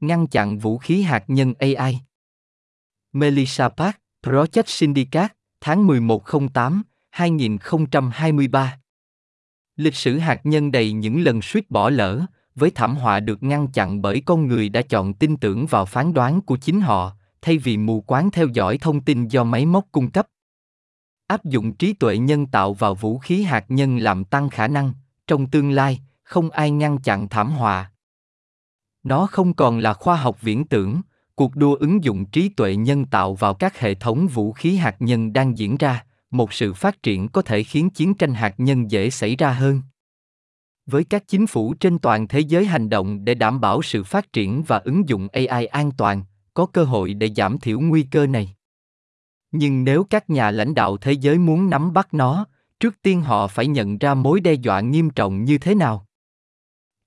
ngăn chặn vũ khí hạt nhân AI. Melissa Park, Project Syndicate, tháng 1108, 2023. Lịch sử hạt nhân đầy những lần suýt bỏ lỡ, với thảm họa được ngăn chặn bởi con người đã chọn tin tưởng vào phán đoán của chính họ, thay vì mù quáng theo dõi thông tin do máy móc cung cấp. Áp dụng trí tuệ nhân tạo vào vũ khí hạt nhân làm tăng khả năng, trong tương lai, không ai ngăn chặn thảm họa. Nó không còn là khoa học viễn tưởng, cuộc đua ứng dụng trí tuệ nhân tạo vào các hệ thống vũ khí hạt nhân đang diễn ra, một sự phát triển có thể khiến chiến tranh hạt nhân dễ xảy ra hơn. Với các chính phủ trên toàn thế giới hành động để đảm bảo sự phát triển và ứng dụng ai an toàn có cơ hội để giảm thiểu nguy cơ này. Nhưng nếu các nhà lãnh đạo thế giới muốn nắm bắt nó trước tiên họ phải nhận ra mối đe dọa nghiêm trọng như thế nào.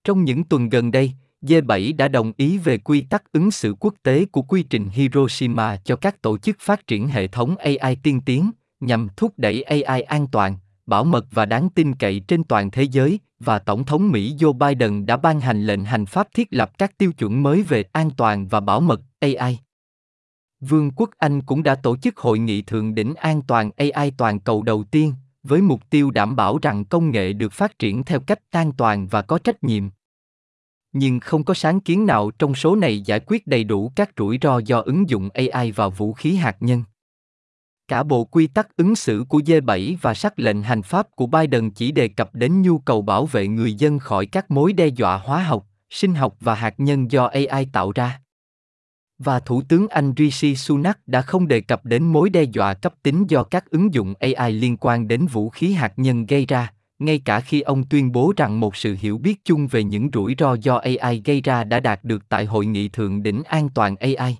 Trong những tuần gần đây G7 đã đồng ý về quy tắc ứng xử quốc tế của quy trình Hiroshima cho các tổ chức phát triển hệ thống AI tiên tiến, nhằm thúc đẩy AI an toàn, bảo mật và đáng tin cậy trên toàn thế giới, và Tổng thống Mỹ Joe Biden đã ban hành lệnh hành pháp thiết lập các tiêu chuẩn mới về an toàn và bảo mật AI. Vương quốc Anh cũng đã tổ chức hội nghị thượng đỉnh an toàn AI toàn cầu đầu tiên, với mục tiêu đảm bảo rằng công nghệ được phát triển theo cách an toàn và có trách nhiệm. Nhưng không có sáng kiến nào trong số này giải quyết đầy đủ các rủi ro do ứng dụng AI vào vũ khí hạt nhân. Cả bộ quy tắc ứng xử của G7 và sắc lệnh hành pháp của Biden chỉ đề cập đến nhu cầu bảo vệ người dân khỏi các mối đe dọa hóa học, sinh học và hạt nhân do AI tạo ra. Và Thủ tướng Anh Rishi Sunak đã không đề cập đến mối đe dọa cấp tính do các ứng dụng AI liên quan đến vũ khí hạt nhân gây ra, ngay cả khi ông tuyên bố rằng một sự hiểu biết chung về những rủi ro do AI gây ra đã đạt được tại hội nghị thượng đỉnh an toàn AI.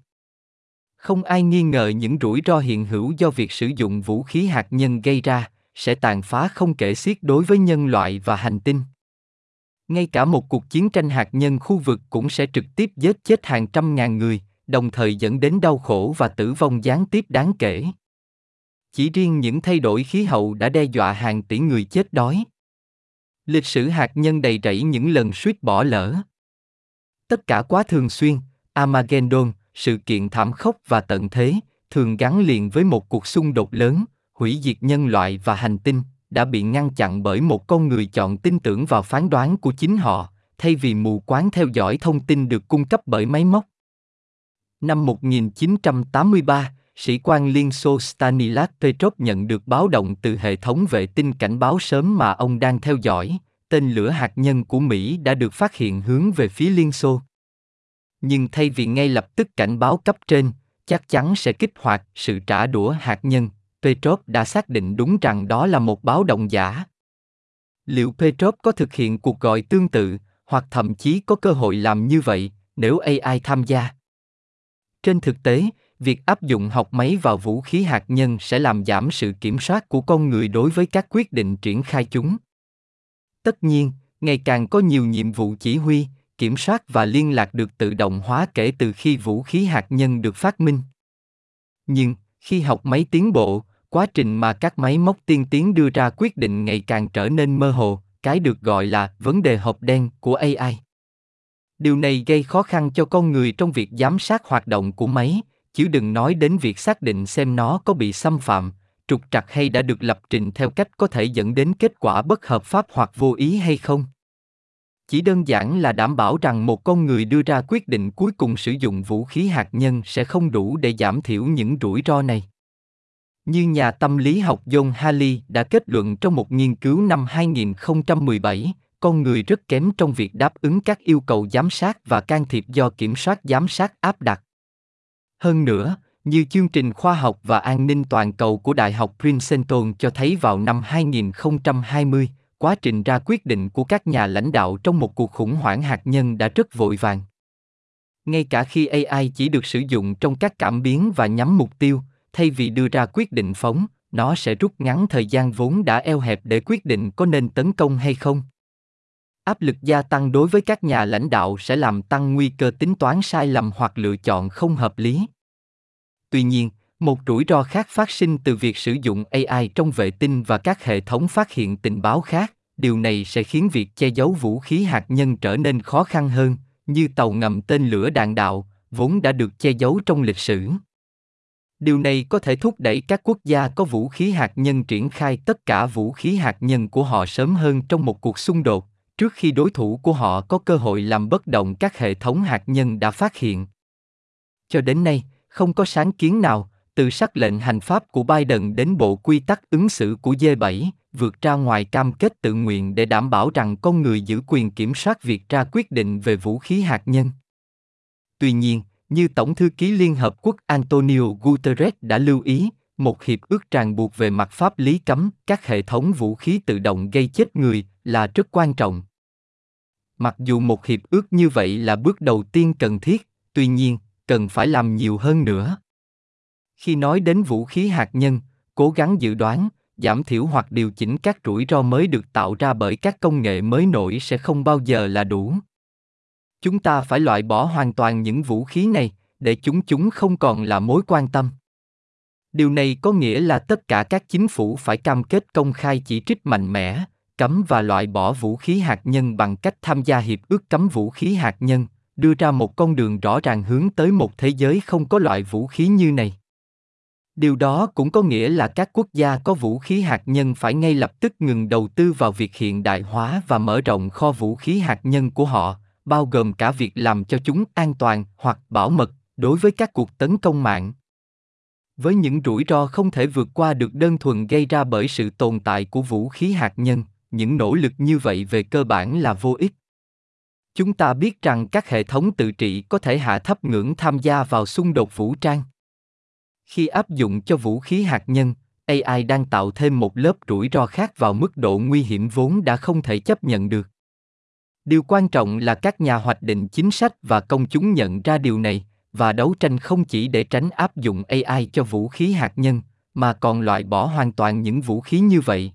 Không ai nghi ngờ những rủi ro hiện hữu do việc sử dụng vũ khí hạt nhân gây ra sẽ tàn phá không kể xiết đối với nhân loại và hành tinh. Ngay cả một cuộc chiến tranh hạt nhân khu vực cũng sẽ trực tiếp giết chết hàng trăm ngàn người, đồng thời dẫn đến đau khổ và tử vong gián tiếp đáng kể. Chỉ riêng những thay đổi khí hậu đã đe dọa hàng tỷ người chết đói. Lịch sử hạt nhân đầy rẫy những lần suýt bỏ lỡ. Tất cả quá thường xuyên, Armageddon, sự kiện thảm khốc và tận thế, thường gắn liền với một cuộc xung đột lớn, hủy diệt nhân loại và hành tinh, đã bị ngăn chặn bởi một con người chọn tin tưởng vào phán đoán của chính họ, thay vì mù quáng theo dõi thông tin được cung cấp bởi máy móc. Năm 1983, sĩ quan Liên Xô Stanislav Petrov nhận được báo động từ hệ thống vệ tinh cảnh báo sớm mà ông đang theo dõi, tên lửa hạt nhân của Mỹ đã được phát hiện hướng về phía Liên Xô nhưng thay vì ngay lập tức cảnh báo cấp trên, chắc chắn sẽ kích hoạt sự trả đũa hạt nhân, Petrov đã xác định đúng rằng đó là một báo động giả. Liệu Petrov có thực hiện cuộc gọi tương tự, hoặc thậm chí có cơ hội làm như vậy, nếu AI tham gia? Trên thực tế, việc áp dụng học máy vào vũ khí hạt nhân sẽ làm giảm sự kiểm soát của con người đối với các quyết định triển khai chúng. Tất nhiên, ngày càng có nhiều nhiệm vụ chỉ huy, kiểm soát và liên lạc được tự động hóa kể từ khi vũ khí hạt nhân được phát minh. Nhưng, khi học máy tiến bộ, quá trình mà các máy móc tiên tiến đưa ra quyết định ngày càng trở nên mơ hồ, cái được gọi là vấn đề hộp đen của AI. Điều này gây khó khăn cho con người trong việc giám sát hoạt động của máy, chứ đừng nói đến việc xác định xem nó có bị xâm phạm, trục trặc hay đã được lập trình theo cách có thể dẫn đến kết quả bất hợp pháp hoặc vô ý hay không chỉ đơn giản là đảm bảo rằng một con người đưa ra quyết định cuối cùng sử dụng vũ khí hạt nhân sẽ không đủ để giảm thiểu những rủi ro này. Như nhà tâm lý học John Halley đã kết luận trong một nghiên cứu năm 2017, con người rất kém trong việc đáp ứng các yêu cầu giám sát và can thiệp do kiểm soát giám sát áp đặt. Hơn nữa, như chương trình khoa học và an ninh toàn cầu của Đại học Princeton cho thấy vào năm 2020, quá trình ra quyết định của các nhà lãnh đạo trong một cuộc khủng hoảng hạt nhân đã rất vội vàng. Ngay cả khi ai chỉ được sử dụng trong các cảm biến và nhắm mục tiêu thay vì đưa ra quyết định phóng nó sẽ rút ngắn thời gian vốn đã eo hẹp để quyết định có nên tấn công hay không. Áp lực gia tăng đối với các nhà lãnh đạo sẽ làm tăng nguy cơ tính toán sai lầm hoặc lựa chọn không hợp lý tuy nhiên một rủi ro khác phát sinh từ việc sử dụng AI trong vệ tinh và các hệ thống phát hiện tình báo khác, điều này sẽ khiến việc che giấu vũ khí hạt nhân trở nên khó khăn hơn, như tàu ngầm tên lửa đạn đạo, vốn đã được che giấu trong lịch sử. Điều này có thể thúc đẩy các quốc gia có vũ khí hạt nhân triển khai tất cả vũ khí hạt nhân của họ sớm hơn trong một cuộc xung đột, trước khi đối thủ của họ có cơ hội làm bất động các hệ thống hạt nhân đã phát hiện. Cho đến nay, không có sáng kiến nào, từ sắc lệnh hành pháp của Biden đến bộ quy tắc ứng xử của G7, vượt ra ngoài cam kết tự nguyện để đảm bảo rằng con người giữ quyền kiểm soát việc ra quyết định về vũ khí hạt nhân. Tuy nhiên, như Tổng thư ký Liên Hợp Quốc Antonio Guterres đã lưu ý, một hiệp ước ràng buộc về mặt pháp lý cấm các hệ thống vũ khí tự động gây chết người là rất quan trọng. Mặc dù một hiệp ước như vậy là bước đầu tiên cần thiết, tuy nhiên, cần phải làm nhiều hơn nữa. Khi nói đến vũ khí hạt nhân, cố gắng dự đoán, giảm thiểu hoặc điều chỉnh các rủi ro mới được tạo ra bởi các công nghệ mới nổi sẽ không bao giờ là đủ. Chúng ta phải loại bỏ hoàn toàn những vũ khí này, để chúng chúng không còn là mối quan tâm. Điều này có nghĩa là tất cả các chính phủ phải cam kết công khai chỉ trích mạnh mẽ, cấm và loại bỏ vũ khí hạt nhân bằng cách tham gia hiệp ước cấm vũ khí hạt nhân, đưa ra một con đường rõ ràng hướng tới một thế giới không có loại vũ khí như này. Điều đó cũng có nghĩa là các quốc gia có vũ khí hạt nhân phải ngay lập tức ngừng đầu tư vào việc hiện đại hóa và mở rộng kho vũ khí hạt nhân của họ, bao gồm cả việc làm cho chúng an toàn hoặc bảo mật đối với các cuộc tấn công mạng. Với những rủi ro không thể vượt qua được đơn thuần gây ra bởi sự tồn tại của vũ khí hạt nhân, những nỗ lực như vậy về cơ bản là vô ích. Chúng ta biết rằng các hệ thống tự trị có thể hạ thấp ngưỡng tham gia vào xung đột vũ trang. Khi áp dụng cho vũ khí hạt nhân, AI đang tạo thêm một lớp rủi ro khác vào mức độ nguy hiểm vốn đã không thể chấp nhận được. Điều quan trọng là các nhà hoạch định chính sách và công chúng nhận ra điều này và đấu tranh không chỉ để tránh áp dụng AI cho vũ khí hạt nhân, mà còn loại bỏ hoàn toàn những vũ khí như vậy.